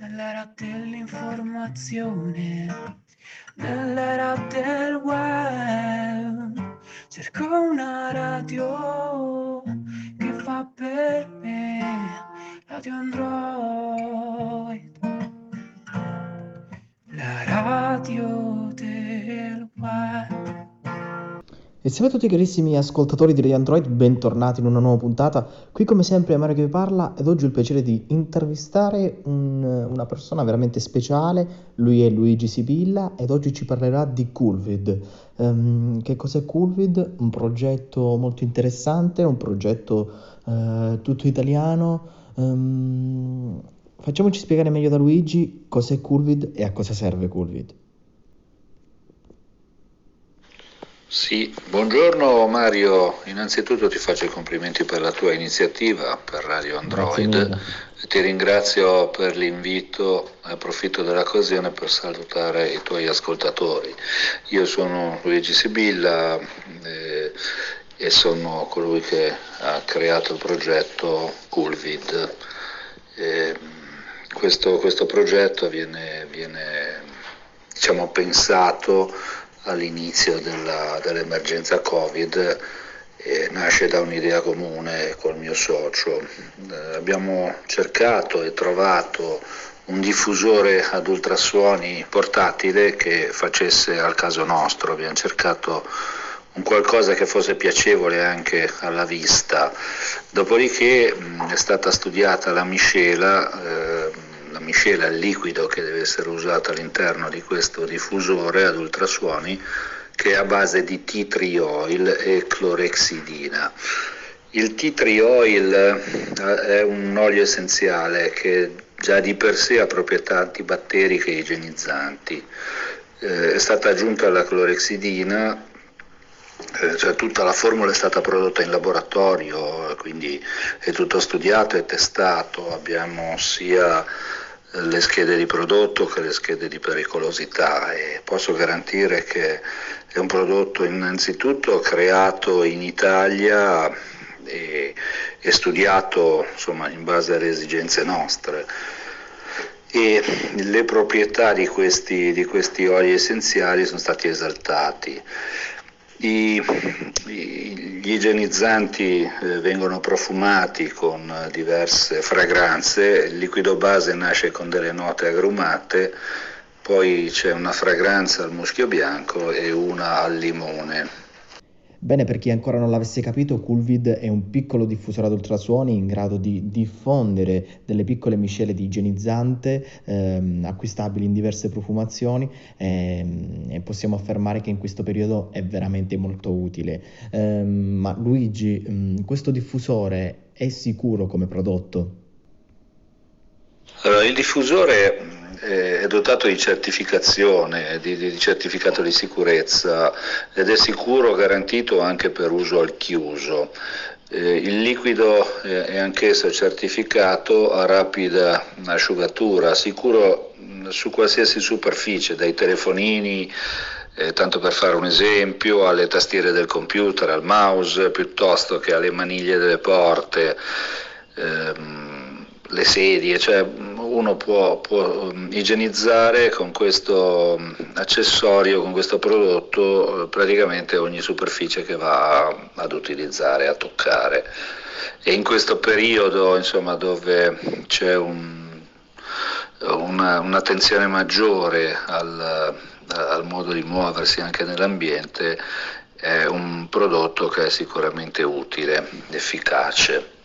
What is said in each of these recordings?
nell'era dell'informazione, nell'era del web. Cerco una radio che fa per me, radio Android, E salve a tutti carissimi ascoltatori di Radio Android, bentornati in una nuova puntata. Qui come sempre è Mario che vi parla ed oggi ho il piacere di intervistare un- una persona veramente speciale, lui è Luigi Sibilla ed oggi ci parlerà di Coolvid. Ehm, che cos'è Coolvid? Un progetto molto interessante, un progetto eh, tutto italiano. Ehm, facciamoci spiegare meglio da Luigi cos'è Coolvid e a cosa serve Coolvid. Sì, buongiorno Mario, innanzitutto ti faccio i complimenti per la tua iniziativa per Radio Android. Ti ringrazio per l'invito e approfitto dell'occasione per salutare i tuoi ascoltatori. Io sono Luigi Sibilla eh, e sono colui che ha creato il progetto Coolvid. Eh, questo, questo progetto viene, viene, diciamo, pensato all'inizio della- dell'emergenza Covid e nasce da un'idea comune col mio socio. Eh, abbiamo cercato e trovato un diffusore ad ultrasuoni portatile che facesse al caso nostro, abbiamo cercato un qualcosa che fosse piacevole anche alla vista. Dopodiché mh, è stata studiata la miscela, eh, miscela il liquido che deve essere usato all'interno di questo diffusore ad ultrasuoni che è a base di tea tree oil e clorexidina. Il tea tree oil eh, è un olio essenziale che già di per sé ha proprietà antibatteriche e igienizzanti. Eh, è stata aggiunta la clorexidina eh, cioè tutta la formula è stata prodotta in laboratorio, quindi è tutto studiato e testato, abbiamo sia le schede di prodotto che le schede di pericolosità e posso garantire che è un prodotto innanzitutto creato in Italia e, e studiato insomma, in base alle esigenze nostre e le proprietà di questi, di questi oli essenziali sono stati esaltati. I- gli igienizzanti eh, vengono profumati con eh, diverse fragranze, il liquido base nasce con delle note agrumate, poi c'è una fragranza al muschio bianco e una al limone. Bene, per chi ancora non l'avesse capito, Coolvid è un piccolo diffusore ad ultrasuoni in grado di diffondere delle piccole miscele di igienizzante ehm, acquistabili in diverse profumazioni ehm, e possiamo affermare che in questo periodo è veramente molto utile. Ehm, ma Luigi, mh, questo diffusore è sicuro come prodotto? Allora, il diffusore è dotato di certificazione, di, di certificato di sicurezza ed è sicuro, garantito anche per uso al chiuso. Eh, il liquido eh, è anch'esso certificato a rapida asciugatura, sicuro mh, su qualsiasi superficie, dai telefonini, eh, tanto per fare un esempio, alle tastiere del computer, al mouse, piuttosto che alle maniglie delle porte ehm, le sedie, cioè uno può, può um, igienizzare con questo um, accessorio, con questo prodotto, eh, praticamente ogni superficie che va ad utilizzare, a toccare. E in questo periodo, insomma, dove c'è un- una- un'attenzione maggiore al, al modo di muoversi anche nell'ambiente, è un prodotto che è sicuramente utile, efficace.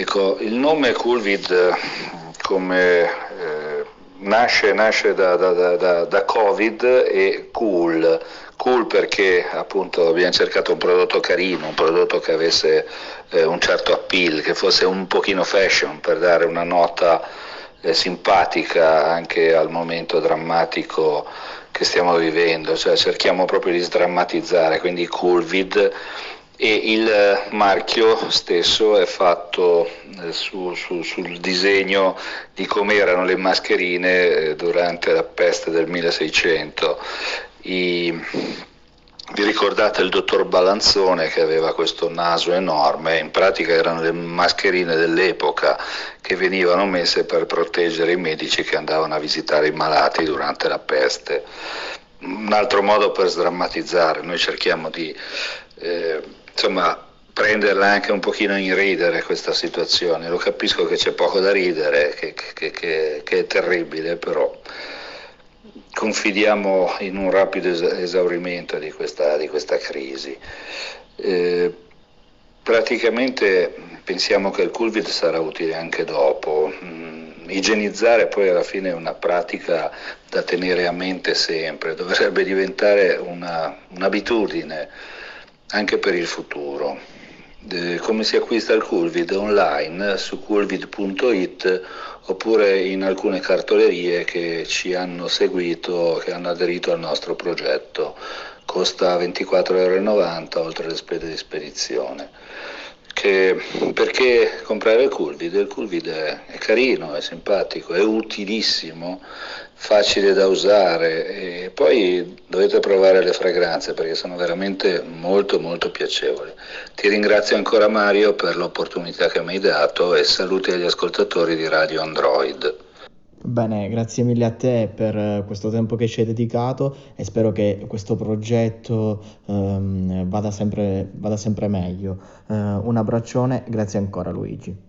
Ecco, il nome Coolvid eh, come eh, nasce, nasce da, da- da- da- Covid e cool. Cool perché appunto abbiamo cercato un prodotto carino, un prodotto che avesse eh, un certo appeal, che fosse un pochino fashion per dare una nota eh, simpatica anche al momento drammatico che stiamo vivendo, cioè cerchiamo proprio di sdrammatizzare, quindi Coolvid e il eh, marchio stesso è fatto eh, su- su- sul disegno di come erano le mascherine eh, durante la peste del 1600. I- vi ricordate il dottor Balanzone che aveva questo naso enorme, in pratica erano le mascherine dell'epoca che venivano messe per proteggere i medici che andavano a visitare i malati durante la peste. Un altro modo per sdrammatizzare, noi cerchiamo di eh, insomma, prenderla anche un pochino in ridere questa situazione, lo capisco che c'è poco da ridere, che, che, che, che è terribile, però confidiamo in un rapido esaurimento di questa, di questa crisi. Eh, praticamente pensiamo che il Culvid sarà utile anche dopo. Mm, igienizzare poi alla fine è una pratica da tenere a mente sempre, dovrebbe diventare una, un'abitudine anche per il futuro. Come si acquista il Culvid online su culvid.it oppure in alcune cartolerie che ci hanno seguito, che hanno aderito al nostro progetto. Costa 24,90 euro oltre le spese di spedizione. Che, perché comprare il Culvid? Il Culvid è, è carino, è simpatico, è utilissimo facile da usare e poi dovete provare le fragranze perché sono veramente molto molto piacevoli. Ti ringrazio ancora Mario per l'opportunità che mi hai dato e saluti agli ascoltatori di Radio Android. Bene, grazie mille a te per questo tempo che ci hai dedicato e spero che questo progetto um, vada, sempre, vada sempre meglio. Uh, un abbraccione, grazie ancora Luigi.